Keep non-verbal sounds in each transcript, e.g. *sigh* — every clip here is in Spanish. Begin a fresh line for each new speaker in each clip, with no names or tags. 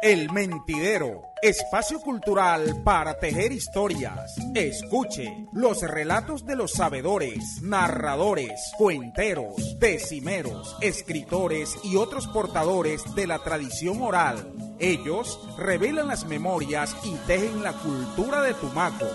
El Mentidero, espacio cultural para tejer historias. Escuche los relatos de los sabedores, narradores, cuenteros, decimeros, escritores y otros portadores de la tradición oral. Ellos revelan las memorias y tejen la cultura de Tumaco.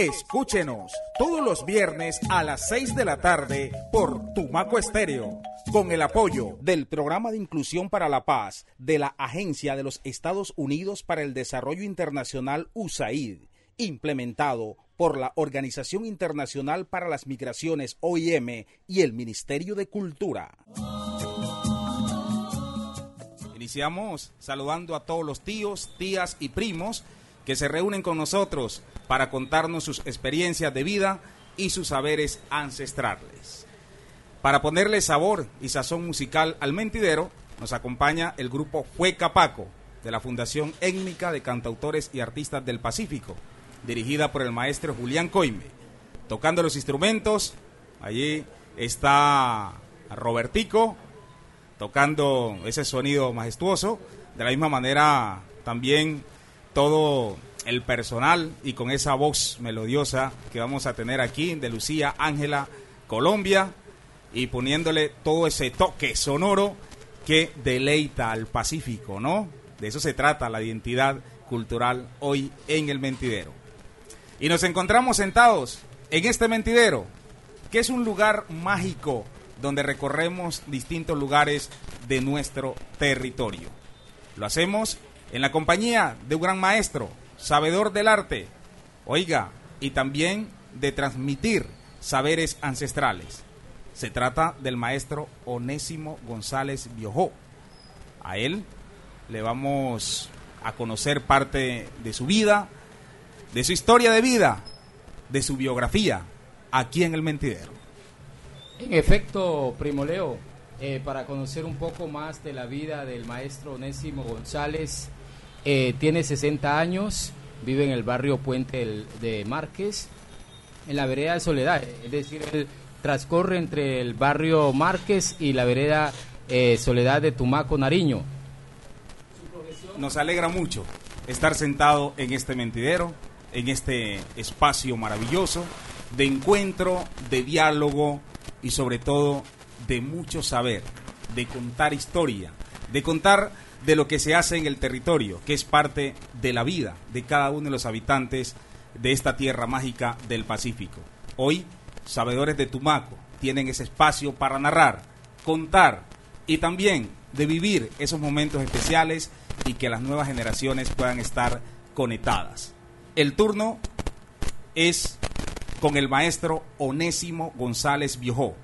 Escúchenos todos los viernes a las 6 de la tarde por Tumaco Estéreo con el apoyo del Programa de Inclusión para la Paz de la Agencia de los Estados Unidos para el Desarrollo Internacional USAID, implementado por la Organización Internacional para las Migraciones OIM y el Ministerio de Cultura. Iniciamos saludando a todos los tíos, tías y primos que se reúnen con nosotros para contarnos sus experiencias de vida y sus saberes ancestrales. Para ponerle sabor y sazón musical al mentidero, nos acompaña el grupo Fue Capaco, de la Fundación Étnica de Cantautores y Artistas del Pacífico, dirigida por el maestro Julián Coime. Tocando los instrumentos, allí está Robertico, tocando ese sonido majestuoso. De la misma manera, también todo el personal y con esa voz melodiosa que vamos a tener aquí de Lucía Ángela Colombia y poniéndole todo ese toque sonoro que deleita al Pacífico, ¿no? De eso se trata la identidad cultural hoy en el mentidero. Y nos encontramos sentados en este mentidero, que es un lugar mágico donde recorremos distintos lugares de nuestro territorio. Lo hacemos en la compañía de un gran maestro, sabedor del arte, oiga, y también de transmitir saberes ancestrales. Se trata del maestro Onésimo González Biojó. A él le vamos a conocer parte de su vida, de su historia de vida, de su biografía, aquí en El Mentidero.
En efecto, Primo Leo, eh, para conocer un poco más de la vida del maestro Onésimo González, eh, tiene 60 años, vive en el barrio Puente de Márquez, en la vereda de Soledad, es decir, él transcorre entre el barrio Márquez y la vereda eh, Soledad de Tumaco, Nariño.
Nos alegra mucho estar sentado en este mentidero, en este espacio maravilloso de encuentro, de diálogo y sobre todo de mucho saber, de contar historia, de contar de lo que se hace en el territorio, que es parte de la vida de cada uno de los habitantes de esta tierra mágica del Pacífico. Hoy sabedores de Tumaco tienen ese espacio para narrar, contar y también de vivir esos momentos especiales y que las nuevas generaciones puedan estar conectadas. El turno es con el maestro Onésimo González Biojó.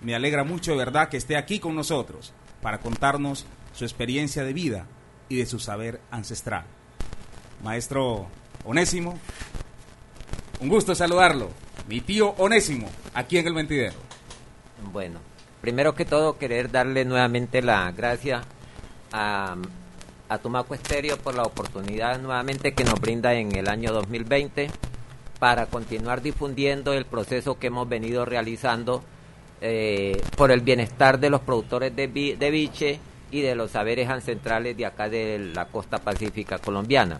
Me alegra mucho de verdad que esté aquí con nosotros para contarnos su experiencia de vida y de su saber ancestral. Maestro Onésimo, un gusto saludarlo mi tío Onésimo, aquí en el Mentidero.
Bueno, primero que todo querer darle nuevamente la gracia a, a Tumaco Estéreo por la oportunidad nuevamente que nos brinda en el año 2020 para continuar difundiendo el proceso que hemos venido realizando eh, por el bienestar de los productores de, de biche y de los saberes ancestrales de acá de la costa pacífica colombiana.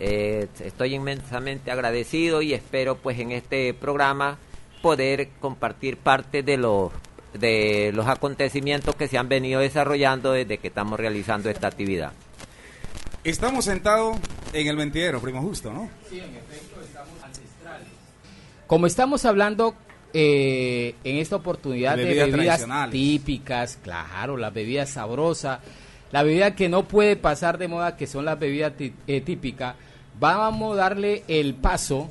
Eh, estoy inmensamente agradecido y espero pues en este programa poder compartir parte de los de los acontecimientos que se han venido desarrollando desde que estamos realizando esta actividad.
Estamos sentados en el mentidero, primo justo, ¿no?
Sí, en efecto, estamos ancestrales. Como estamos hablando eh, en esta oportunidad de bebidas típicas, claro, las bebidas sabrosas, la bebida que no puede pasar de moda, que son las bebidas eh, típicas, Vamos a darle el paso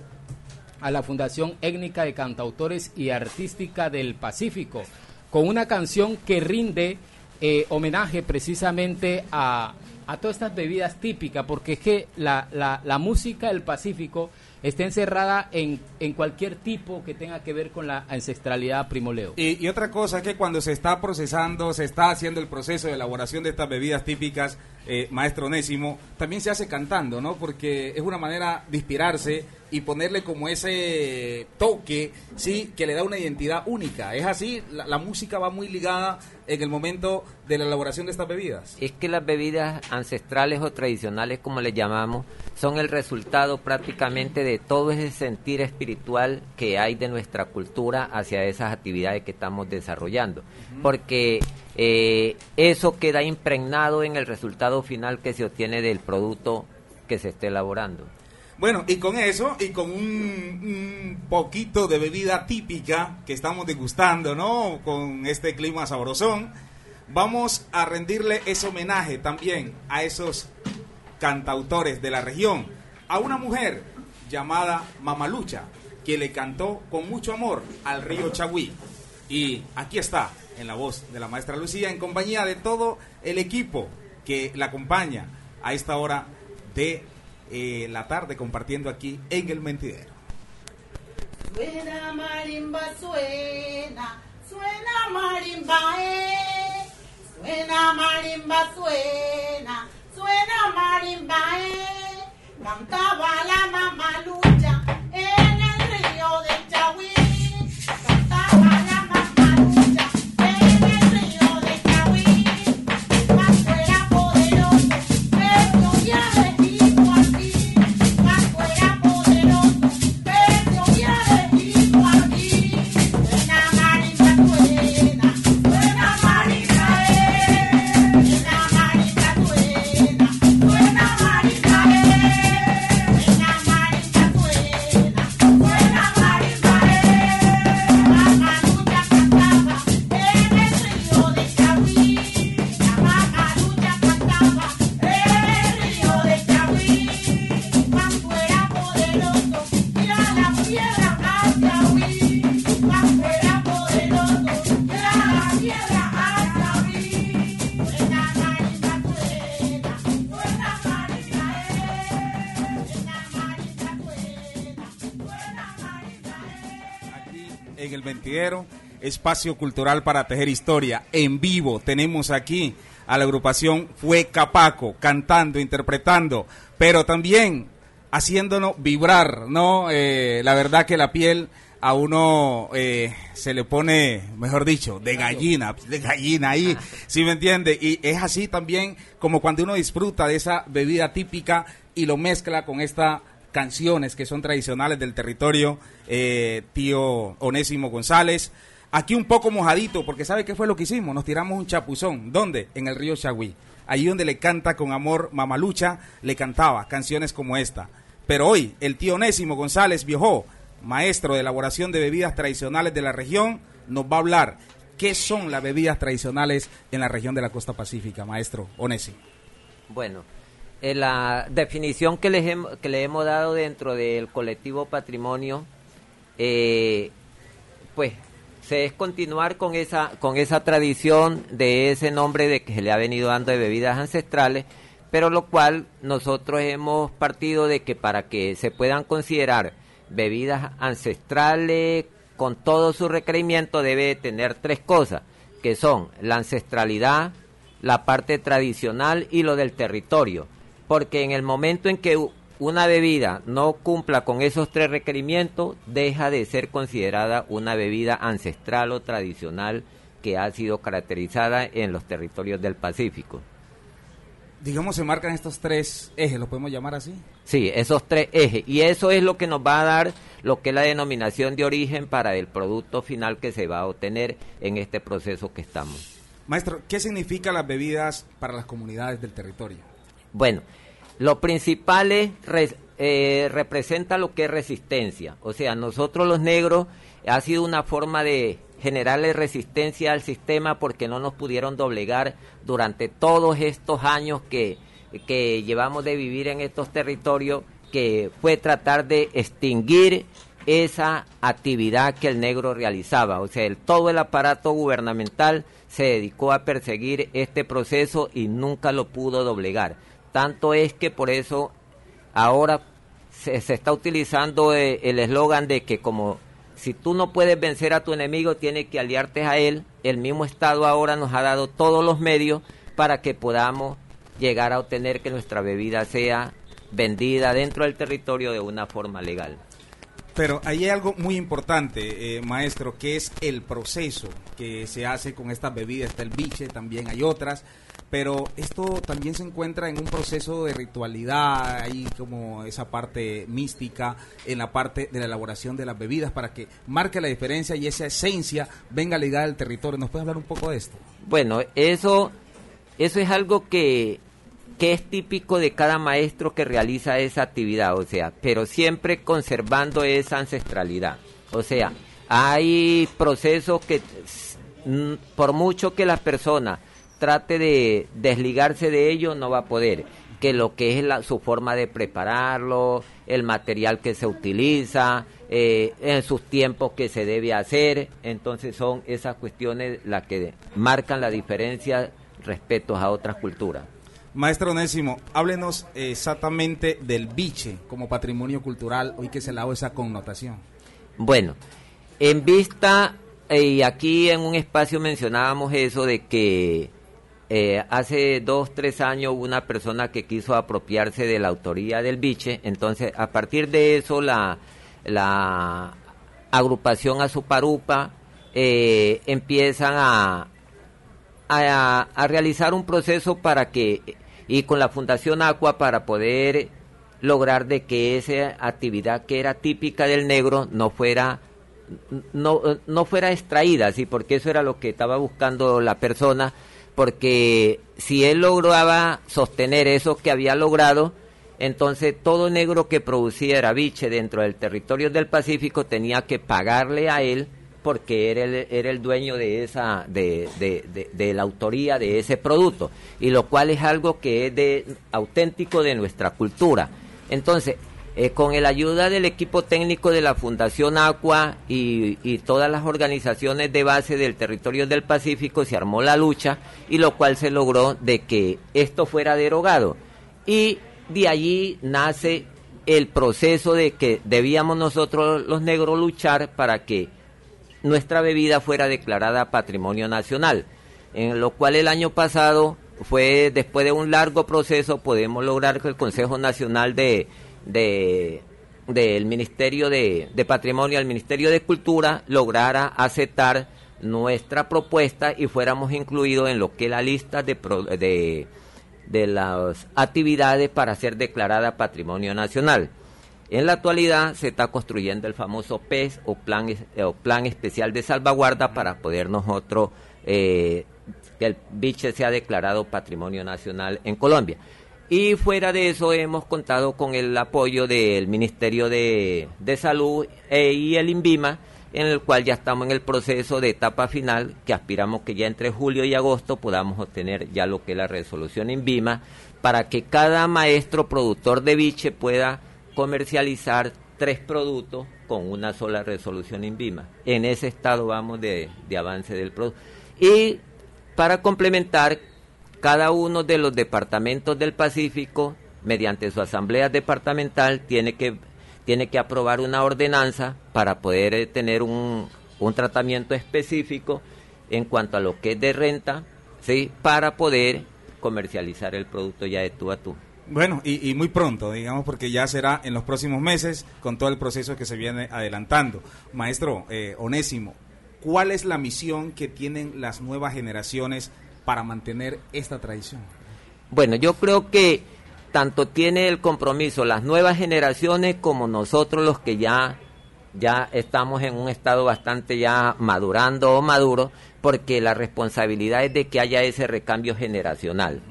a la Fundación Étnica de Cantautores y Artística del Pacífico con una canción que rinde eh, homenaje precisamente a, a, todas estas bebidas típicas, porque es que la, la, la música del Pacífico está encerrada en, en, cualquier tipo que tenga que ver con la ancestralidad primoleo.
Y, y, otra cosa es que cuando se está procesando, se está haciendo el proceso de elaboración de estas bebidas típicas, eh, maestro Onésimo, también se hace cantando, ¿no? Porque es una manera de inspirarse y ponerle como ese toque, sí, que le da una identidad única. Es así, la, música va muy ligada en el momento de la elaboración de estas bebidas.
Es que las bebidas ancestrales o tradicionales, como le llamamos, son el resultado prácticamente de todo ese sentir espiritual que hay de nuestra cultura hacia esas actividades que estamos desarrollando. Porque eh, eso queda impregnado en el resultado final que se obtiene del producto que se esté elaborando.
Bueno, y con eso, y con un, poquito de bebida típica que estamos degustando, ¿no? Con este clima sabrosón, vamos a rendirle ese homenaje también a esos cantautores de la región, a una mujer llamada Mamalucha, que le cantó con mucho amor al río Chagüí. Y aquí está, en la voz de la maestra Lucía, en compañía de todo el equipo que la acompaña a esta hora de eh, la tarde compartiendo aquí en el mentidero.
Suena marimba, suena, suena marimba, eh. Suena marimba, suena, suena marimba, eh. Cantaba la en
espacio cultural para tejer historia. En vivo tenemos aquí a la agrupación Fue Capaco, cantando, interpretando, pero también haciéndonos vibrar, ¿no? Eh, la verdad que la piel a uno eh, se le pone, mejor dicho, de gallina, de gallina ahí, ¿sí me entiende? Y es así también como cuando uno disfruta de esa bebida típica y lo mezcla con estas canciones que son tradicionales del territorio, eh, tío Onésimo González, Aquí un poco mojadito, porque ¿sabe qué fue lo que hicimos? Nos tiramos un chapuzón. ¿Dónde? En el río Chagüí. Allí donde le canta con amor Mamalucha, le cantaba canciones como esta. Pero hoy el tío Onésimo González viajó, maestro de elaboración de bebidas tradicionales de la región, nos va a hablar qué son las bebidas tradicionales en la región de la costa pacífica, maestro Onésimo.
Bueno, en la definición que, les que le hemos dado dentro del colectivo patrimonio, eh, pues es continuar con esa, con esa tradición de ese nombre de que se le ha venido dando de bebidas ancestrales, pero lo cual nosotros hemos partido de que para que se puedan considerar bebidas ancestrales con todo su requerimiento debe tener tres cosas, que son la ancestralidad, la parte tradicional y lo del territorio. Porque en el momento en que una bebida no cumpla con esos tres requerimientos, deja de ser considerada una bebida ancestral o tradicional que ha sido caracterizada en los territorios del Pacífico.
Digamos, se marcan estos tres ejes, ¿lo podemos llamar así?
Sí, esos tres ejes. Y eso es lo que nos va a dar lo que es la denominación de origen para el producto final que se va a obtener en este proceso que estamos.
Maestro, ¿qué significan las bebidas para las comunidades del territorio?
Bueno, lo principal es, eh, representa lo que es resistencia. O sea, nosotros los negros ha sido una forma de generarle resistencia al sistema porque no nos pudieron doblegar durante todos estos años que, que llevamos de vivir en estos territorios, que fue tratar de extinguir esa actividad que el negro realizaba. O sea, todo el aparato gubernamental se dedicó a perseguir este proceso y nunca lo pudo doblegar. Tanto es que por eso ahora se, está utilizando eh, el eslogan de que como si tú no puedes vencer a tu enemigo, tienes que aliarte a él. El mismo Estado ahora nos ha dado todos los medios para que podamos llegar a obtener que nuestra bebida sea vendida dentro del territorio de una forma legal.
Pero hay algo muy importante, eh, maestro, que es el proceso que se hace con estas bebidas. Está el biche, también hay otras pero esto también se encuentra en un proceso de ritualidad, ahí como esa parte mística, en la parte de la elaboración de las bebidas, para que marque la diferencia y esa esencia venga ligada al territorio. ¿Nos puede hablar un poco de esto?
Bueno, eso, eso es algo que, que es típico de cada maestro que realiza esa actividad, o sea, pero siempre conservando esa ancestralidad. O sea, hay procesos que, por mucho que las personas trate de desligarse de ello, no va a poder. Que lo que es la, su forma de prepararlo, el material que se utiliza, eh, en sus tiempos que se debe hacer. Entonces son esas cuestiones las que marcan la diferencia respecto a otras culturas.
Maestro Onésimo, háblenos exactamente del biche como patrimonio cultural, hoy que se le ha dado esa connotación.
Bueno, en vista, eh, y aquí en un espacio mencionábamos eso de que eh, hace dos, tres años hubo una persona que quiso apropiarse de la autoría del biche, entonces a partir de eso la, agrupación Azuparupa eh, empiezan a, a, a, realizar un proceso para que, y con la Fundación Aqua para poder lograr de que esa actividad que era típica del negro no fuera no, no fuera extraída, sí, porque eso era lo que estaba buscando la persona porque si él lograba sostener eso que había logrado, entonces todo negro que produciera biche dentro del territorio del Pacífico tenía que pagarle a él porque era el, era el dueño de esa de, de, la autoría de ese producto y lo cual es algo que es de auténtico de nuestra cultura. Entonces eh, con la ayuda del equipo técnico de la Fundación Aqua y, todas las organizaciones de base del territorio del Pacífico se armó la lucha y lo cual se logró de que esto fuera derogado. Y de allí nace el proceso de que debíamos nosotros los negros luchar para que nuestra bebida fuera declarada patrimonio nacional, en lo cual el año pasado fue después de un largo proceso podemos lograr que el Consejo Nacional de de del Ministerio de, Patrimonio al Ministerio de Cultura lograra aceptar nuestra propuesta y fuéramos incluidos en lo que es la lista de, de, de las actividades para ser declarada Patrimonio Nacional. En la actualidad se está construyendo el famoso PES o Plan, o plan Especial de Salvaguarda para poder nosotros eh, que el biche sea declarado Patrimonio Nacional en Colombia. Y fuera de eso hemos contado con el apoyo del Ministerio de, Salud e, y el INVIMA, en el cual ya estamos en el proceso de etapa final, que aspiramos que ya entre julio y agosto podamos obtener ya lo que es la resolución INVIMA, para que cada maestro productor de biche pueda comercializar tres productos con una sola resolución INVIMA. En ese estado vamos de, de avance del producto. Y para complementar, cada uno de los departamentos del Pacífico, mediante su asamblea departamental, tiene que, tiene que aprobar una ordenanza para poder eh, tener un, un tratamiento específico en cuanto a lo que es de renta, ¿sí? para poder comercializar el producto ya de tú a tú.
Bueno, y, muy pronto, digamos, porque ya será en los próximos meses con todo el proceso que se viene adelantando. Maestro eh, Onésimo, ¿cuál es la misión que tienen las nuevas generaciones para mantener esta tradición?
Bueno, yo creo que tanto tiene el compromiso las nuevas generaciones como nosotros los que ya ya estamos en un estado bastante ya madurando o maduro, porque la responsabilidad es de que haya ese recambio generacional.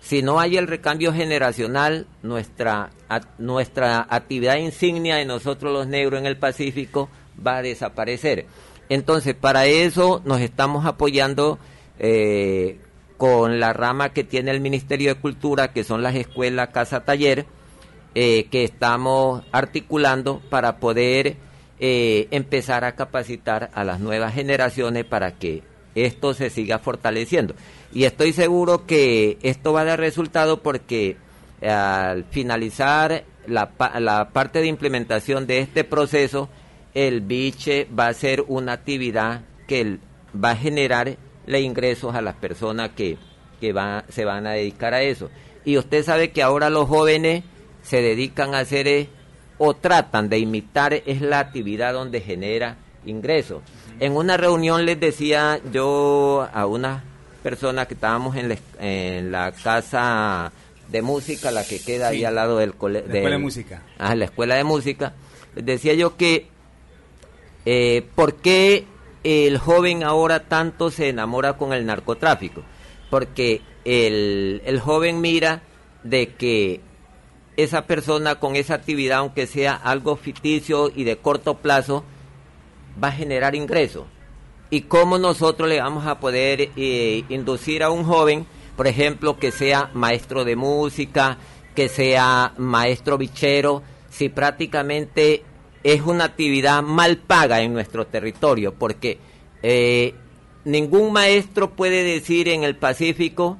Si no hay el recambio generacional, nuestra, nuestra actividad insignia de nosotros los negros en el Pacífico va a desaparecer. Entonces, para eso nos estamos apoyando eh, con la rama que tiene el Ministerio de Cultura, que son las escuelas Casa Taller, eh, que estamos articulando para poder eh, empezar a capacitar a las nuevas generaciones para que esto se siga fortaleciendo. Y estoy seguro que esto va a dar resultado porque al finalizar la, la parte de implementación de este proceso, el biche va a ser una actividad que va a generar le ingresos a las personas que, que se van a dedicar a eso. Y usted sabe que ahora los jóvenes se dedican a hacer eh, o tratan de imitar es la actividad donde genera ingresos. En una reunión les decía yo a unas personas que estábamos en la, en la casa de música, la que queda ahí al lado del colegio.
La escuela de música.
Ah, la escuela de música. Les decía yo que, eh, ¿por qué el joven ahora tanto se enamora con el narcotráfico? Porque el, el joven mira de que esa persona con esa actividad, aunque sea algo ficticio y de corto plazo, va a generar ingresos. ¿Y cómo nosotros le vamos a poder eh, inducir a un joven, por ejemplo, que sea maestro de música, que sea maestro bichero, si prácticamente es una actividad mal paga en nuestro territorio? Porque eh, ningún maestro puede decir en el Pacífico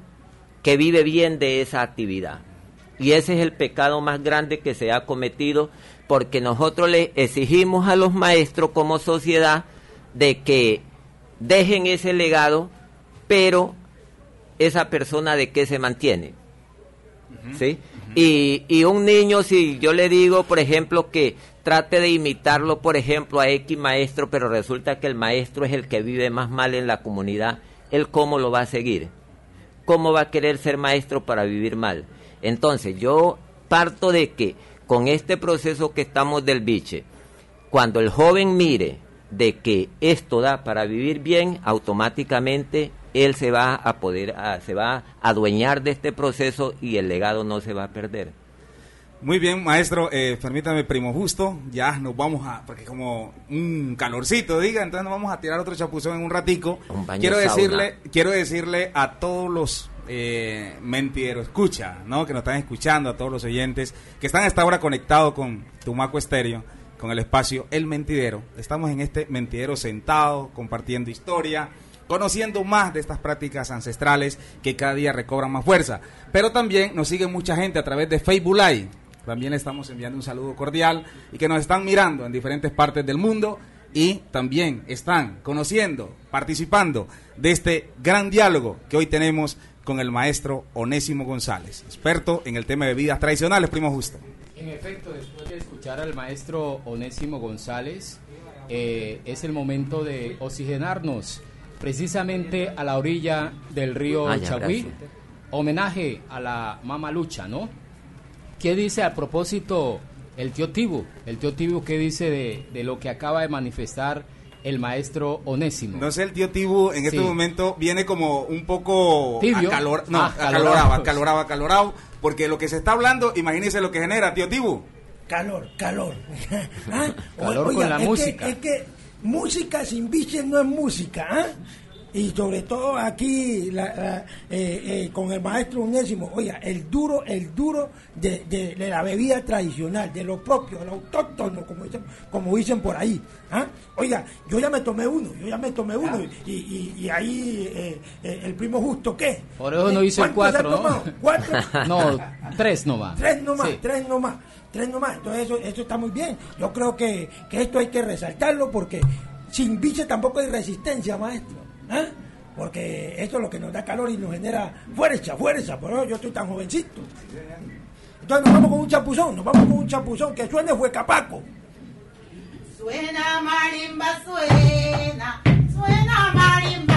que vive bien de esa actividad. Y ese es el pecado más grande que se ha cometido porque nosotros le exigimos a los maestros como sociedad de que dejen ese legado, pero esa persona de qué se mantiene. ¿Sí? Y, y un niño, si yo le digo, por ejemplo, que trate de imitarlo, por ejemplo, a X maestro, pero resulta que el maestro es el que vive más mal en la comunidad, ¿él cómo lo va a seguir? ¿Cómo va a querer ser maestro para vivir mal? Entonces, yo parto de que con este proceso que estamos del biche, cuando el joven mire de que esto da para vivir bien, automáticamente él se va a poder, se va a adueñar de este proceso y el legado no se va a perder.
Muy bien, maestro, eh, permítame, primo justo, ya nos vamos a, porque como un calorcito, diga, entonces nos vamos a tirar otro chapuzón en un ratico. quiero decirle, quiero decirle a todos los eh, Escucha, ¿no? Que nos están escuchando, a todos los oyentes que están hasta ahora conectados con Tumaco Estéreo, con el espacio El Mentidero. Estamos en este Mentidero sentado, compartiendo historia, conociendo más de estas prácticas ancestrales que cada día recobran más fuerza. Pero también nos sigue mucha gente a través de Facebook Live. También estamos enviando un saludo cordial y que nos están mirando en diferentes partes del mundo y también están conociendo, participando de este gran diálogo que hoy tenemos con el maestro Onésimo González, experto en el tema de vidas tradicionales, primo justo.
En efecto, después de escuchar al maestro Onésimo González, eh, es el momento de oxigenarnos precisamente a la orilla del río ah, homenaje a la mama lucha, ¿no? ¿Qué dice a propósito el tío Tibu? El tío Tibu, ¿qué dice de, de lo que acaba de manifestar? el maestro Onésimo.
No sé, el tío Tibu en este momento viene como un poco
Tibio.
Acalor, no, ah, acalorado, acalorado, acalorado, porque lo que se está hablando, imagínese lo que genera, tío Tibu.
Calor, calor. *laughs*
¿Ah? Calor con la música.
es que música sin biches no es música, ¿ah? y sobre todo aquí eh, eh, con el maestro unésimo, oiga, el duro, el duro de, la bebida tradicional, de lo propio, de lo autóctono, como dicen, como dicen por ahí. ¿ah? Oiga, yo ya me tomé uno, yo ya me tomé uno, y, ahí eh, el primo justo, ¿qué?
Por eso no cuatro, ¿no?
¿Cuatro? *laughs*
no, tres nomás.
Tres nomás, tres nomás, tres nomás. Entonces eso, eso está muy bien. Yo creo que, que esto hay que resaltarlo porque sin biche tampoco hay resistencia, maestro. ¿Eh? Porque esto es lo que nos da calor y nos genera fuerza, fuerza. Pero yo estoy tan jovencito. Entonces nos vamos con un chapuzón, nos vamos con un chapuzón que suene fue capaco.
Suena marimba, suena, suena marimba,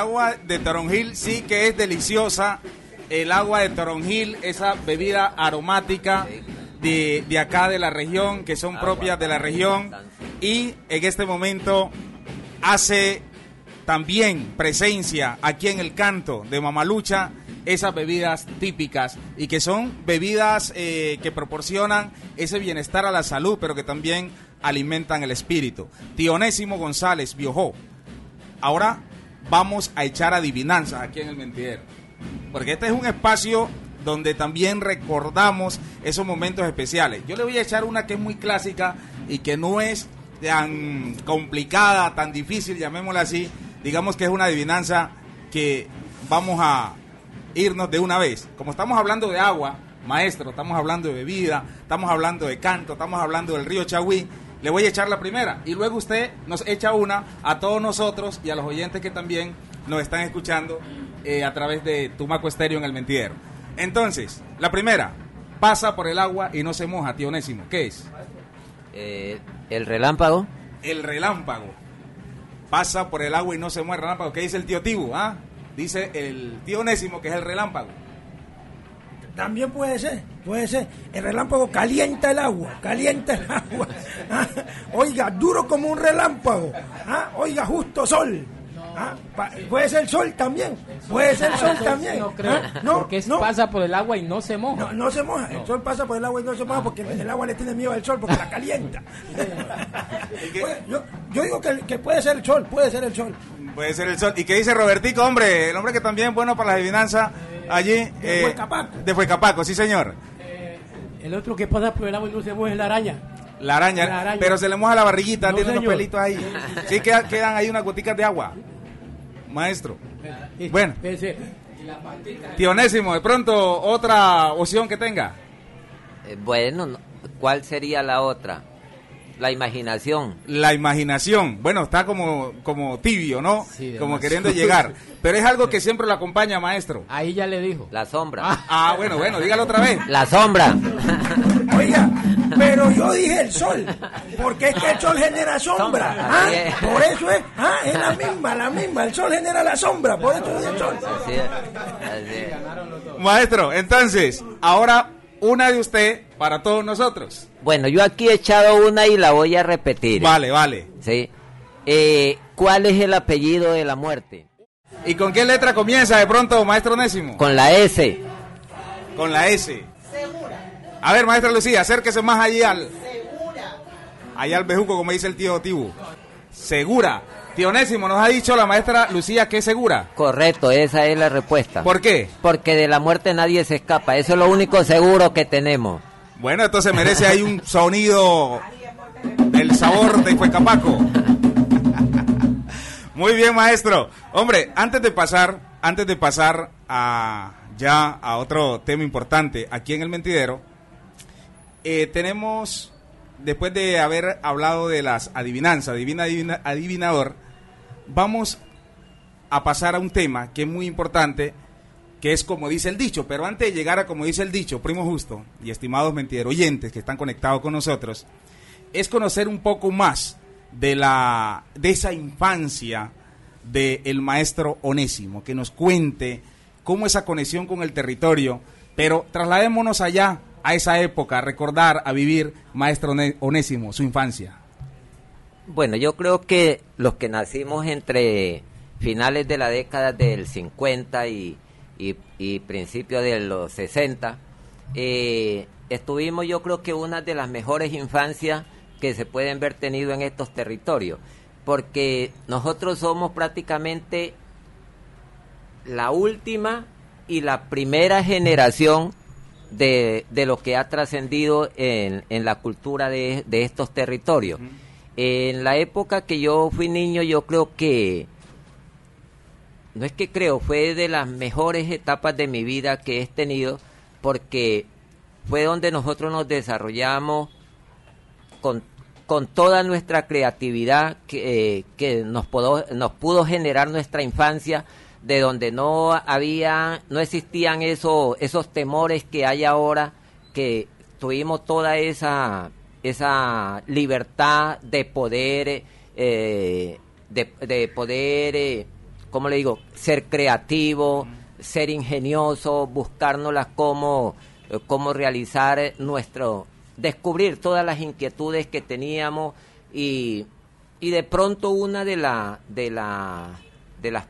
agua de toronjil sí que es deliciosa. El agua de toronjil, esa bebida aromática de, de acá de la región, que son propias de la región. Y en este momento hace también presencia aquí en el canto de Mamalucha esas bebidas típicas y que son bebidas eh, que proporcionan ese bienestar a la salud, pero que también alimentan el espíritu. Tionésimo González viajó. Ahora vamos a echar adivinanzas aquí en el mentidero. Porque este es un espacio donde también recordamos esos momentos especiales. Yo le voy a echar una que es muy clásica y que no es tan complicada, tan difícil, llamémosla así. Digamos que es una adivinanza que vamos a irnos de una vez. Como estamos hablando de agua, maestro, estamos hablando de bebida, estamos hablando de canto, estamos hablando del río Chagüí, le voy a echar la primera y luego usted nos echa una a todos nosotros y a los oyentes que también nos están escuchando eh, a través de Tumaco Estéreo en el Mentidero. Entonces, la primera, pasa por el agua y no se moja, tío Onésimo. ¿Qué es?
Eh, el relámpago.
El relámpago. Pasa por el agua y no se muere el relámpago. ¿Qué dice el tío Tibu? ¿Ah? Dice el tío Onésimo que es el relámpago.
También puede ser, puede ser. El relámpago calienta el agua, calienta el agua. *laughs* Ah, oiga, duro como un relámpago. Ah, oiga, justo sol. Ah, puede ser el sol también. Puede ser el sol también.
No creo. porque pasa por el agua y no se moja.
No, se moja. El sol pasa por el agua y no se moja porque el agua le tiene miedo al sol porque la calienta. *laughs* yo, digo que, que puede ser el sol, puede ser el sol.
Puede ser el sol. ¿Y qué dice Robertico, hombre? El hombre que también es bueno para la adivinanza allí.
De eh,
De Fuecapaco, sí, señor.
Eh, el otro que pasa por el agua y no se mueve es la araña.
La araña, pero se le moja la barriguita, tiene unos pelitos ahí. Sí, quedan, quedan ahí unas goticas de agua. Maestro. Bueno. Tionésimo, de pronto, otra opción que tenga.
Eh, bueno, ¿cuál sería la otra? La imaginación.
La imaginación. Bueno, está como, como tibio, ¿no? como queriendo *laughs* llegar. Pero es algo que siempre lo acompaña, maestro.
Ahí ya le dijo.
La sombra.
Ah, bueno, bueno, dígalo otra vez.
La sombra. *laughs*
Oiga, pero yo dije el sol, porque es que el sol genera sombra. ¿ah? Por eso es, ah, es la misma, la misma. El sol genera la sombra, por eso dije el sol.
Maestro, entonces, ahora una de usted para todos nosotros.
Bueno, yo aquí he echado una y la voy a repetir.
Vale, vale.
Sí. Eh, ¿Cuál es el apellido de la muerte?
¿Y con qué letra comienza de pronto, maestro Nésimo?
Con la S.
Con la S. Segura. A ver, maestra Lucía, acérquese más allá al... Segura. Allá al bejuco, como dice el tío Tibu. Segura. Tío Nésimo, nos ha dicho la maestra Lucía que es segura.
Correcto, esa es la respuesta.
¿Por qué?
Porque de la muerte nadie se escapa. Eso es lo único seguro que tenemos.
Bueno, entonces merece ahí un sonido del sabor de Cuecapaco. *laughs* Muy bien, maestro. Hombre, antes de pasar, antes de pasar a ya a otro tema importante aquí en el mentidero, eh, tenemos, después de haber hablado de las adivinanzas, adivina, adivina, adivinador, vamos a pasar a un tema que es muy importante que es como dice el dicho, pero antes de llegar a como dice el dicho, primo justo y estimados mentideros oyentes que están conectados con nosotros, es conocer un poco más de la de esa infancia del maestro Onésimo, que nos cuente cómo esa conexión con el territorio, pero trasladémonos allá a esa época, a recordar, a vivir maestro Onésimo, su infancia.
Bueno, yo creo que los que nacimos entre finales de la década del 50 y principios de los 60, eh, estuvimos yo creo que una de las mejores infancias que se pueden ver tenido en estos territorios, porque nosotros somos prácticamente la última y la primera generación de, de lo que ha trascendido en, en, la cultura de, de estos territorios. En la época que yo fui niño, yo creo que no es que creo, fue de las mejores etapas de mi vida que he tenido porque fue donde nosotros nos desarrollamos con, con toda nuestra creatividad que, eh, que nos, pudo, nos pudo generar nuestra infancia, de donde no había, no existían esos, esos temores que hay ahora, que tuvimos toda esa, esa libertad de poder, eh, de, de poder eh, ¿cómo le digo? Ser creativo, ser ingenioso, buscárnoslas cómo, cómo realizar nuestro, descubrir todas las inquietudes que teníamos y, y de pronto una de, la, de, la, de las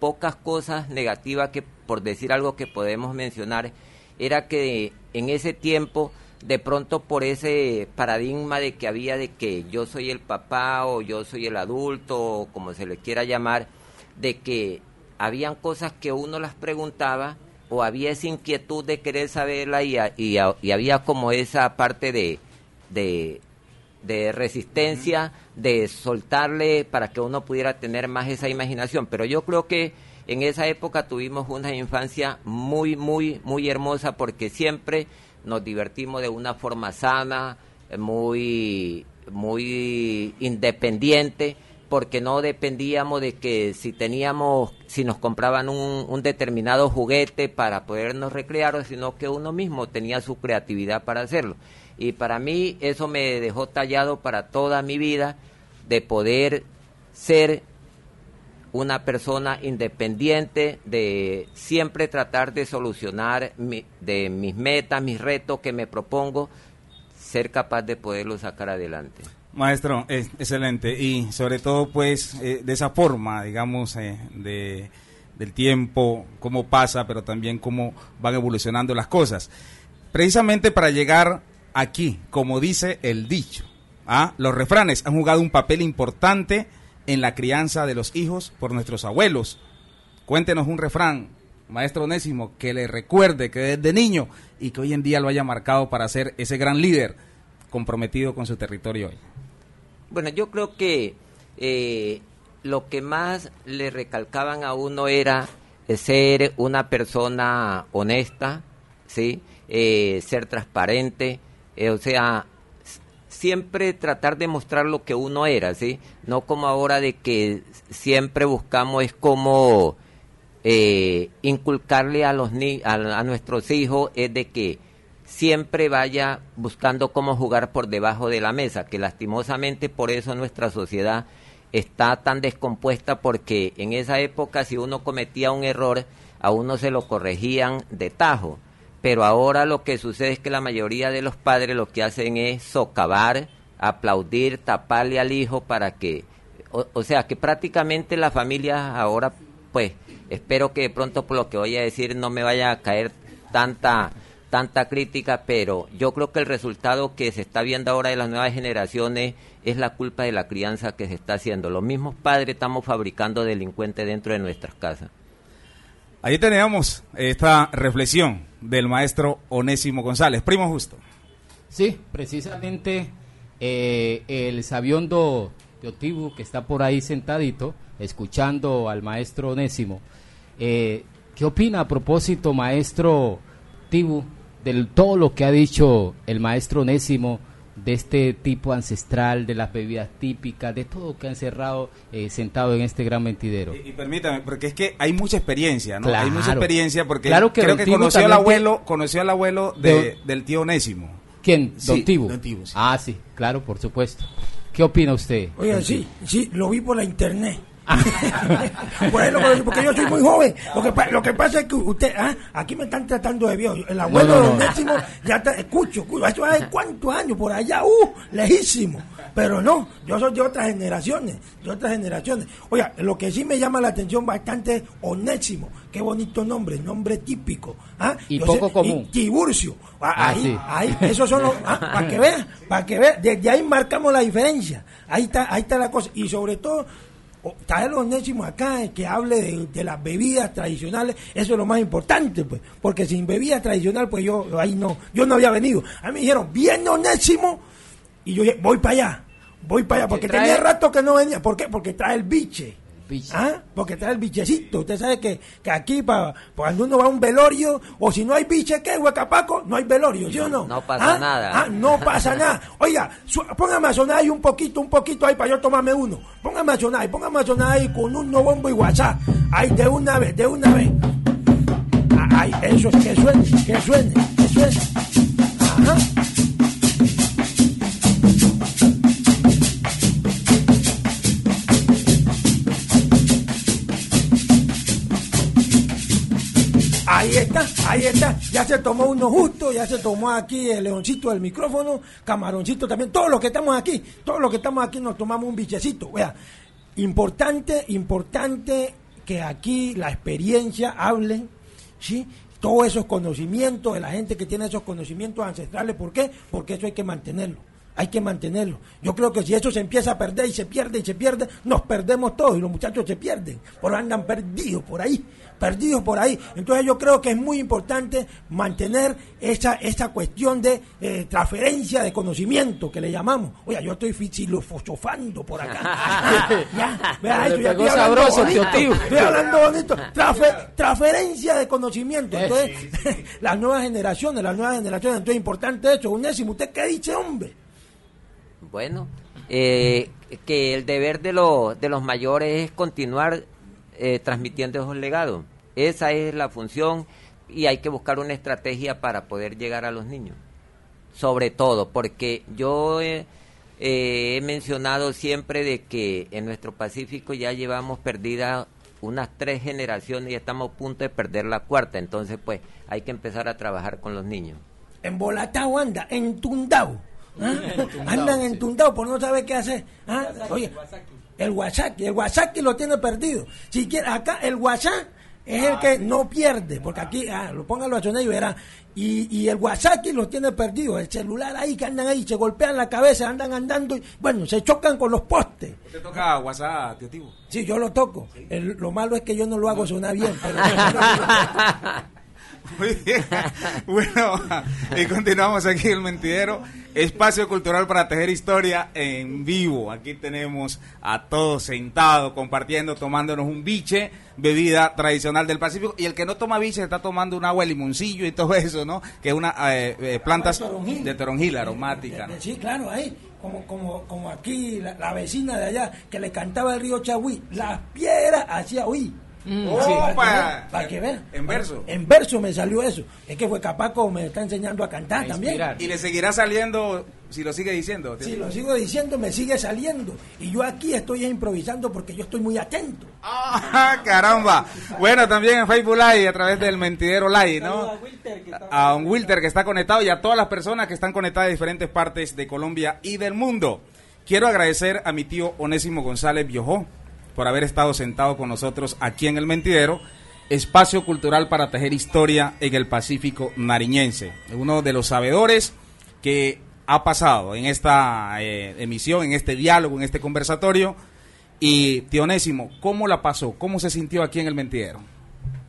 pocas cosas negativas que, por decir algo que podemos mencionar, era que en ese tiempo, de pronto por ese paradigma de que había de que yo soy el papá o yo soy el adulto o como se le quiera llamar, de que habían cosas que uno las preguntaba o había esa inquietud de querer saberla y, y, había como esa parte de, de, de resistencia, de soltarle para que uno pudiera tener más esa imaginación. Pero yo creo que en esa época tuvimos una infancia muy, muy, muy hermosa porque siempre nos divertimos de una forma sana, muy, muy independiente, porque no dependíamos de que si teníamos, si nos compraban un, un determinado juguete para podernos recrear, sino que uno mismo tenía su creatividad para hacerlo. Y para mí eso me dejó tallado para toda mi vida de poder ser una persona independiente, de siempre tratar de solucionar de mis metas, mis retos que me propongo, ser capaz de poderlo sacar adelante.
Maestro, es, excelente. Y sobre todo, pues, eh, de esa forma, digamos, eh, de, del tiempo, cómo pasa, pero también cómo van evolucionando las cosas. Precisamente para llegar aquí, como dice el dicho, ¿ah? los refranes han jugado un papel importante en la crianza de los hijos por nuestros abuelos. Cuéntenos un refrán, maestro Onésimo, que le recuerde que desde niño y que hoy en día lo haya marcado para ser ese gran líder comprometido con su territorio hoy.
Bueno, yo creo que eh, lo que más le recalcaban a uno era ser una persona honesta, ¿sí? Eh, ser transparente, eh, o sea, siempre tratar de mostrar lo que uno era, ¿sí? No como ahora de que siempre buscamos es como eh, inculcarle a los ni a, a, nuestros hijos es de que siempre vaya buscando cómo jugar por debajo de la mesa, que lastimosamente por eso nuestra sociedad está tan descompuesta porque en esa época si uno cometía un error a uno se lo corregían de tajo pero ahora lo que sucede es que la mayoría de los padres lo que hacen es socavar, aplaudir, taparle al hijo para que, o, sea, que prácticamente la familia ahora, pues, espero que de pronto por lo que voy a decir no me vaya a caer tanta tanta crítica, pero yo creo que el resultado que se está viendo ahora de las nuevas generaciones es la culpa de la crianza que se está haciendo. Los mismos padres estamos fabricando delincuentes dentro de nuestras casas.
Ahí teníamos esta reflexión del maestro Onésimo González. Primo Justo.
Sí, precisamente eh, el sabiondo de Otibu que está por ahí sentadito, escuchando al maestro Onésimo. Eh, ¿Qué opina a propósito, maestro Tibu, de todo lo que ha dicho el maestro Onésimo? De este tipo ancestral, de las bebidas típicas, de todo que han cerrado eh, sentado en este gran mentidero.
Y, permítame, porque es que hay mucha experiencia, ¿no? hay mucha experiencia porque creo que conoció al abuelo, conoció al abuelo de, del tío Onésimo.
¿Quién? Don Tibu. Ah, sí, claro, por supuesto. ¿Qué opina usted?
Oiga, sí, sí, lo vi por la internet. *laughs* bueno, porque yo soy muy joven. Lo que, lo que pasa es que usted, ¿ah? aquí me están tratando de viejo. El abuelo de Onésimo ya está, escucho, escucho, eso hace cuántos años por allá, uh, lejísimo. Pero no, yo soy de otras generaciones, de otras generaciones. Oiga, lo que sí me llama la atención bastante es Onésimo. Qué bonito nombre, nombre típico. ¿ah?
Y poco común.
Tiburcio. Ah, ah, ahí, ahí, esos son los, ah, para que vean, para que vean, desde ahí marcamos la diferencia. Ahí está, ahí está la cosa. Y sobre todo, traer onésimo acá que hable de, las bebidas tradicionales, eso es lo más importante, pues, porque sin bebida tradicional, pues yo ahí no, yo no había venido. A mí me dijeron, viene onésimo, y yo dije, voy para allá, voy para allá, porque tenía rato que no venía, ¿por qué? Porque trae el biche. ¿Ah? Porque trae el bichecito. Usted sabe que, que aquí, para cuando uno va a un velorio, o si no hay biche, ¿qué? Huecapaco, no hay velorio, ¿sí o no?
No pasa
¿Ah?
nada.
¿Ah? No pasa nada. Oiga, póngame a sonar ahí un poquito, un poquito ahí para yo tomarme uno. Póngame a sonar ahí, póngame a sonar ahí con un bombo y WhatsApp. Ahí de una vez, de una vez. Ay, eso es que suene, que suene, que suene. Ajá. Ahí está, ahí está. Ya se tomó uno justo, ya se tomó aquí el leoncito del micrófono, camaroncito también. Todos los que estamos aquí, todos los que estamos aquí nos tomamos un bichecito. Vea, importante, importante que aquí la experiencia hable, ¿sí? Todos esos conocimientos de la gente que tiene esos conocimientos ancestrales. ¿Por qué? Porque eso hay que mantenerlo hay que mantenerlo. Yo creo que si eso se empieza a perder y se pierde y se pierde, nos perdemos todos y los muchachos se pierden, por andan perdidos por ahí, perdidos por ahí. Entonces yo creo que es muy importante mantener esa, esa cuestión de eh, transferencia de conocimiento que le llamamos. Oye, yo estoy filosofando por acá. *laughs* *laughs* ya, vea eso, ya estoy
sabroso, bonito, tío.
Estoy hablando bonito. transferencia de conocimiento. Entonces, *laughs* las nuevas generaciones, las nuevas generaciones, entonces es importante eso. Unésimo, ¿usted qué dice, hombre?
Bueno, eh, que el deber de, de los mayores es continuar eh, transmitiendo esos legados. Esa es la función y hay que buscar una estrategia para poder llegar a los niños. Sobre todo, porque yo eh, he mencionado siempre de que en nuestro Pacífico ya llevamos perdida unas tres generaciones y estamos a punto de perder la cuarta. Entonces, pues, hay que empezar a trabajar con los niños.
En Bolatao anda, en Tundao ¿Ah? Andan entundados por no saber qué hacer. ¿Ah? Oye, el WhatsApp, el WhatsApp lo tiene perdido. Si quiere, acá el WhatsApp es el que no pierde, porque aquí, ah, lo póngalo a sonar y verá. Y, y el WhatsApp lo tiene perdido, el celular ahí que andan ahí, se golpean la cabeza, andan andando y bueno, se chocan con los postes.
¿Usted toca WhatsApp, tío Tibo?
Sí, yo lo toco. lo malo es que yo no lo hago sonar bien. Pero... *laughs*
Muy bien. *laughs* Bueno, y continuamos aquí el mentidero. Espacio cultural para tejer historia en vivo. Aquí tenemos a todos sentados, compartiendo, tomándonos un biche, bebida tradicional del Pacífico. Y el que no toma biche está tomando un agua de limoncillo y todo eso, ¿no? Que es una eh, eh, plantas de toronjil aromática.
Sí, claro, ahí. Como, como, como aquí la, vecina de allá que le cantaba el río Chagüí, las piedras hacía oír.
Mm,
para, que vean.
En verso.
En verso me salió eso. Es que fue Capaco me está enseñando a cantar también.
Y le seguirá saliendo si lo sigue diciendo.
Si lo sigo diciendo, me sigue saliendo. Y yo aquí estoy improvisando porque yo estoy muy atento.
¡Ah, caramba! Bueno, también en Facebook Live, a través del Mentidero Live, ¿no? A un Wilter que está conectado y a todas las personas que están conectadas de diferentes partes de Colombia y del mundo. Quiero agradecer a mi tío Onésimo González Biojó por haber estado sentado con nosotros aquí en el Mentidero, espacio cultural para tejer historia en el Pacífico nariñense. Uno de los sabedores que ha pasado en esta eh, emisión, en este diálogo, en este conversatorio. Y Tionésimo, ¿cómo la pasó? ¿Cómo se sintió aquí en el Mentidero?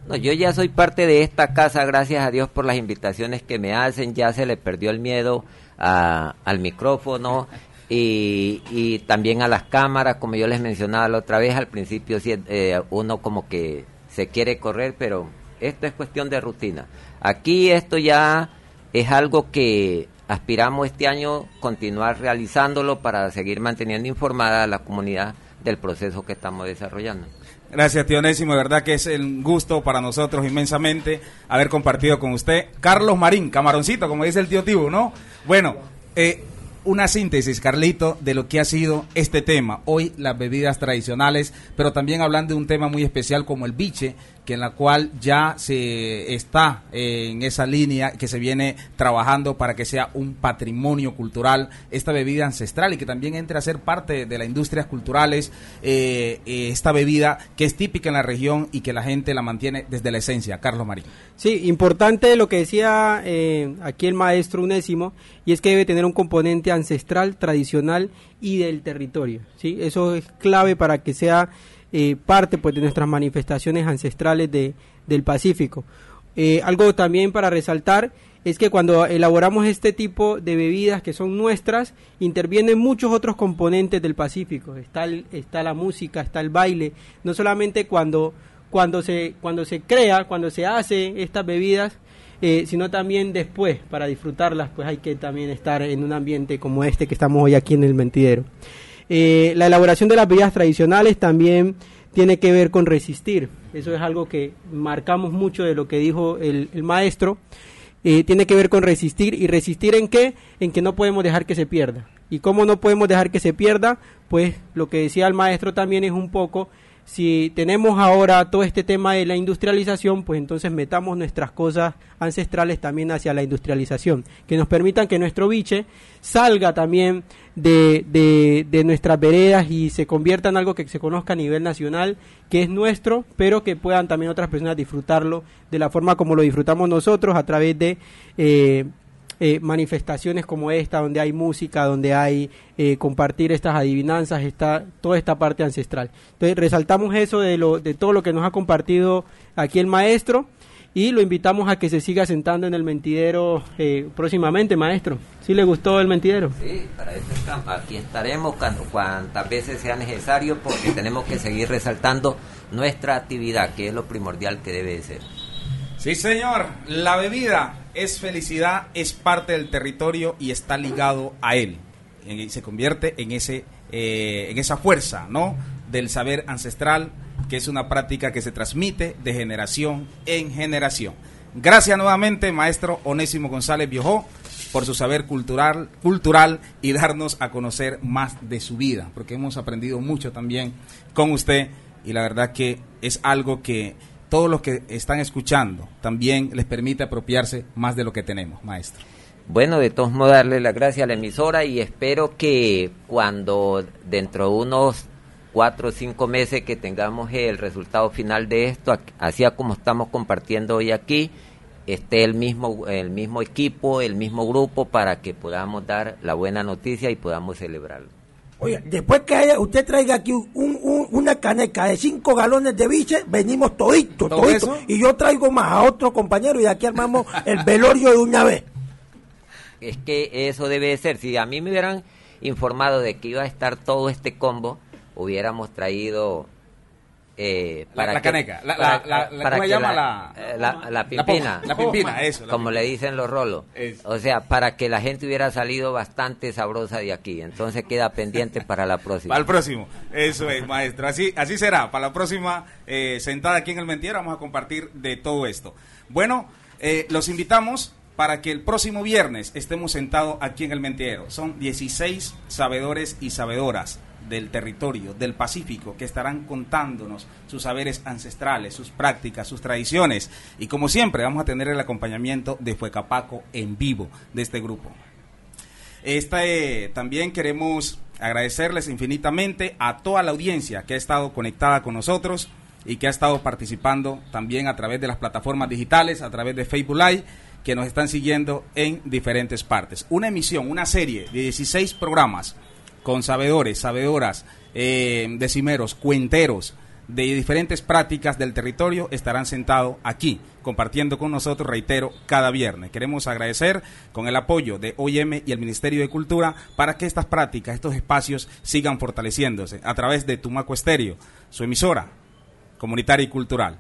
No, yo ya soy parte de esta casa, gracias a Dios por las invitaciones que me hacen, ya se le perdió el miedo al micrófono, y, también a las cámaras, como yo les mencionaba la otra vez, al principio eh, uno como que se quiere correr, pero esto es cuestión de rutina. Aquí esto ya es algo que aspiramos este año continuar realizándolo para seguir manteniendo informada a la comunidad del proceso que estamos desarrollando.
Gracias, tío Nésimo. De verdad que es un gusto para nosotros inmensamente haber compartido con usted. Carlos Marín, camaroncito, como dice el tío Tibu, ¿no? Bueno, eh, una síntesis, Carlito, de lo que ha sido este tema. Hoy las bebidas tradicionales, pero también hablando de un tema muy especial como el biche, que en la cual ya se está eh, en esa línea que se viene trabajando para que sea un patrimonio cultural esta bebida ancestral y que también entre a ser parte de las industrias culturales eh, eh, esta bebida que es típica en la región y que la gente la mantiene desde la esencia. Carlos Marín.
Sí, importante lo que decía aquí el maestro Unésimo y es que debe tener un componente ancestral, tradicional y del territorio. ¿sí? Eso es clave para que sea eh, parte pues, de nuestras manifestaciones ancestrales de, del Pacífico. Eh, algo también para resaltar es que cuando elaboramos este tipo de bebidas que son nuestras, intervienen muchos otros componentes del Pacífico. Está, está la música, está el baile, no solamente cuando, cuando, se, cuando se crea, cuando se hace estas bebidas, eh, sino también después, para disfrutarlas, pues hay que también estar en un ambiente como este que estamos hoy aquí en el mentidero. Eh, la elaboración de las bebidas tradicionales también tiene que ver con resistir. Eso es algo que marcamos mucho de lo que dijo el, maestro. Eh, tiene que ver con resistir. ¿Y resistir en qué? En que no podemos dejar que se pierda. ¿Y cómo no podemos dejar que se pierda? Pues lo que decía el maestro también es un poco si tenemos ahora todo este tema de la industrialización, pues entonces metamos nuestras cosas ancestrales también hacia la industrialización, que nos permitan que nuestro biche salga también de, de, de, nuestras veredas y se convierta en algo que se conozca a nivel nacional, que es nuestro, pero que puedan también otras personas disfrutarlo de la forma como lo disfrutamos nosotros a través de... Eh, eh, manifestaciones como esta, donde hay música, donde hay eh, compartir estas adivinanzas, está toda esta parte ancestral. Entonces resaltamos eso de, lo, de todo lo que nos ha compartido aquí el maestro y lo invitamos a que se siga sentando en el mentidero eh, próximamente, maestro. ¿Sí le gustó el mentidero?
Sí, para eso estamos. Aquí estaremos cuantas veces sea necesario porque tenemos que seguir resaltando nuestra actividad, que es lo primordial que debe ser.
Sí, señor. La bebida es felicidad, es parte del territorio y está ligado a él. Y se convierte en, ese, eh, en esa fuerza, ¿no? Del saber ancestral, que es una práctica que se transmite de generación en generación. Gracias nuevamente, maestro Onésimo González Biojó, por su saber cultural, cultural y darnos a conocer más de su vida, porque hemos aprendido mucho también con usted y la verdad que es algo que todos los que están escuchando también les permite apropiarse más de lo que tenemos, maestro.
Bueno, de todos modos, darle las gracias a la emisora y espero que cuando dentro de unos cuatro o cinco meses que tengamos el resultado final de esto, así como estamos compartiendo hoy aquí, esté el mismo, el mismo equipo, el mismo grupo para que podamos dar la buena noticia y podamos celebrarlo.
Oye, después que usted traiga aquí una caneca de cinco galones de biche, venimos toditos, toditos. Y yo traigo más a otro compañero y aquí armamos *laughs* el velorio de una vez.
Es que eso debe ser. Si a mí me hubieran informado de que iba a estar todo este combo, hubiéramos traído
eh, para la, caneca, la, la, ¿cómo se llama la,
eh, la, pimpina?
La, pimpina, eso.
Como le dicen los rolos. O sea, para que la gente hubiera salido bastante sabrosa de aquí. Entonces queda pendiente para la próxima.
Para el próximo, eso es, maestro. Así, así será. Para la próxima eh, sentada aquí en el Mentiero vamos a compartir de todo esto. Bueno, eh, los invitamos para que el próximo viernes estemos sentados aquí en el Mentiero. Son 16 sabedores y sabedoras del territorio, del Pacífico, que estarán contándonos sus saberes ancestrales, sus prácticas, sus tradiciones. Y como siempre, vamos a tener el acompañamiento de Fuecapaco en vivo de este grupo. Este, también queremos agradecerles infinitamente a toda la audiencia que ha estado conectada con nosotros y que ha estado participando también a través de las plataformas digitales, a través de Facebook Live, que nos están siguiendo en diferentes partes. Una emisión, una serie de 16 programas con sabedores, sabedoras, eh, decimeros, cuenteros de diferentes prácticas del territorio estarán sentados aquí compartiendo con nosotros, reitero, cada viernes. Queremos agradecer con el apoyo de OIM y el Ministerio de Cultura para que estas prácticas, estos espacios sigan fortaleciéndose a través de Tumaco Estéreo, su emisora comunitaria y cultural.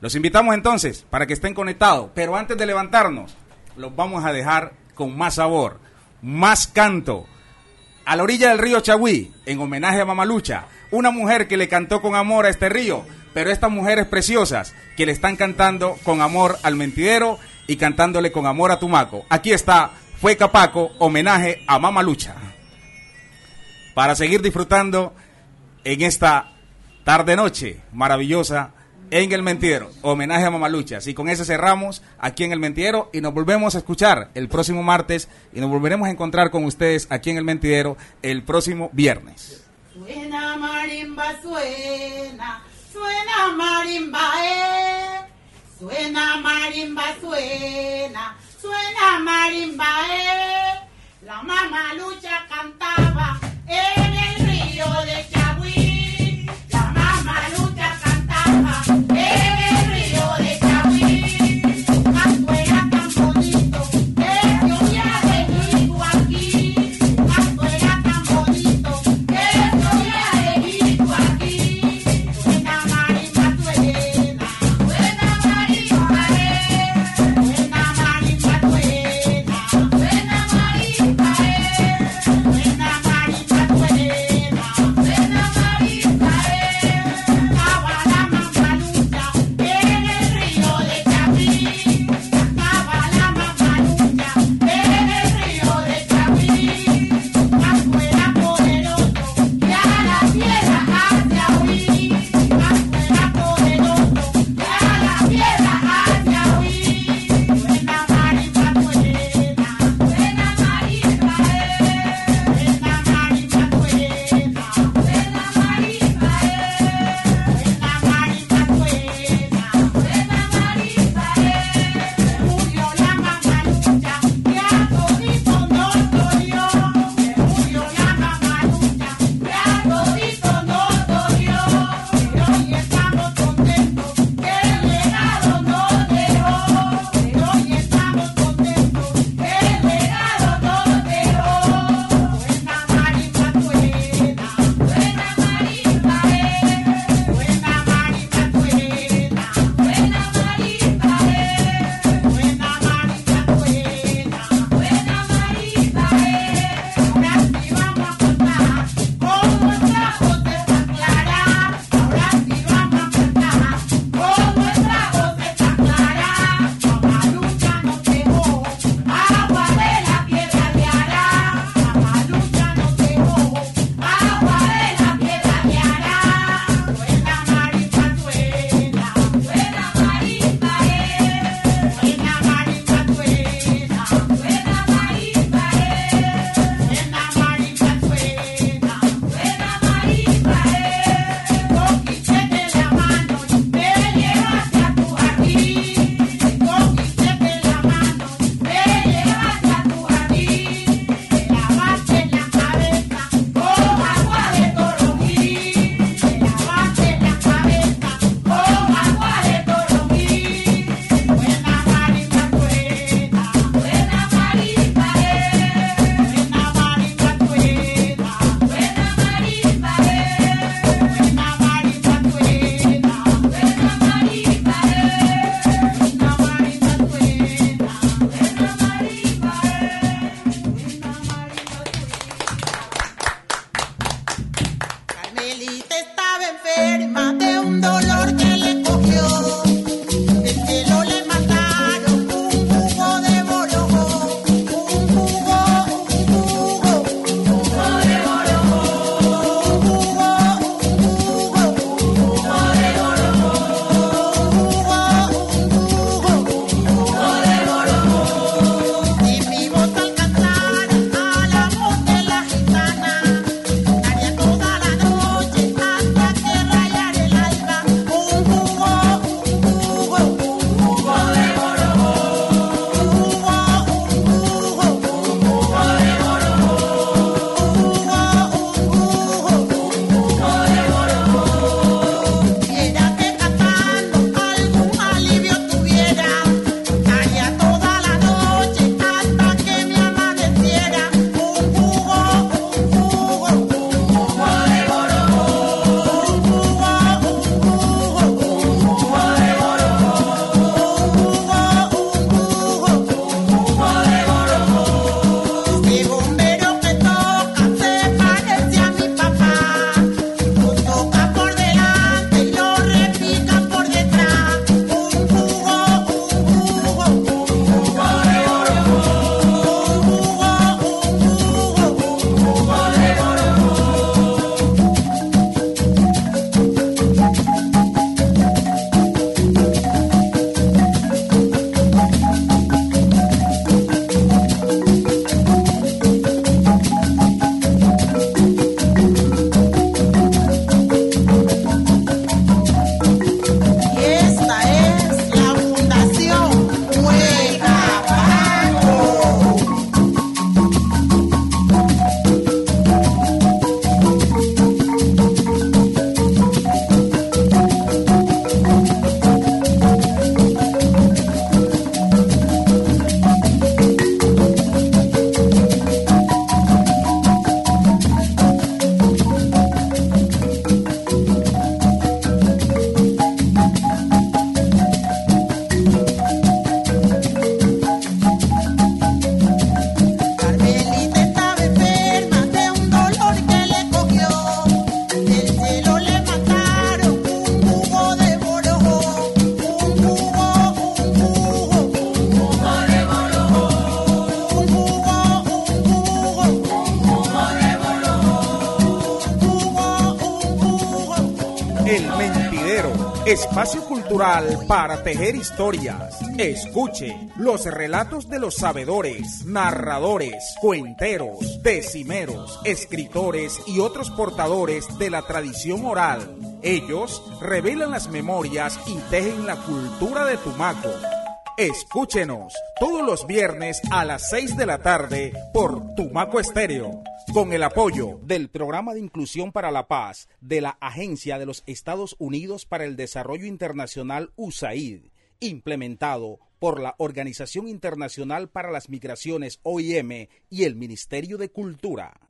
Los invitamos entonces para que estén conectados, pero antes de levantarnos, los vamos a dejar con más sabor, más canto a la orilla del río Chagüí, en homenaje a Mamalucha, una mujer que le cantó con amor a este río, pero estas mujeres preciosas que le están cantando con amor al mentidero y cantándole con amor a Tumaco. Aquí está Fue Capaco, homenaje a Mamalucha. Para seguir disfrutando en esta tarde-noche maravillosa en el Mentidero, homenaje a Mamaluchas. Y con eso cerramos aquí en el Mentidero y nos volvemos a escuchar el próximo martes y nos volveremos a encontrar con ustedes aquí en el Mentidero el próximo viernes.
Suena marimba, suena, suena marimba, eh. Suena marimba, suena, suena marimba, eh. La mamalucha cantaba en
para tejer historias. Escuche los relatos de los sabedores, narradores, cuenteros, decimeros, escritores y otros portadores de la tradición oral. Ellos revelan las memorias y tejen la cultura de Tumaco. Escúchenos todos los viernes a las 6 de la tarde por Tumaco Estéreo, con el apoyo del Programa de Inclusión para la Paz de la Agencia de los Estados Unidos para el Desarrollo Internacional USAID, implementado por la Organización Internacional para las Migraciones OIM y el Ministerio de Cultura.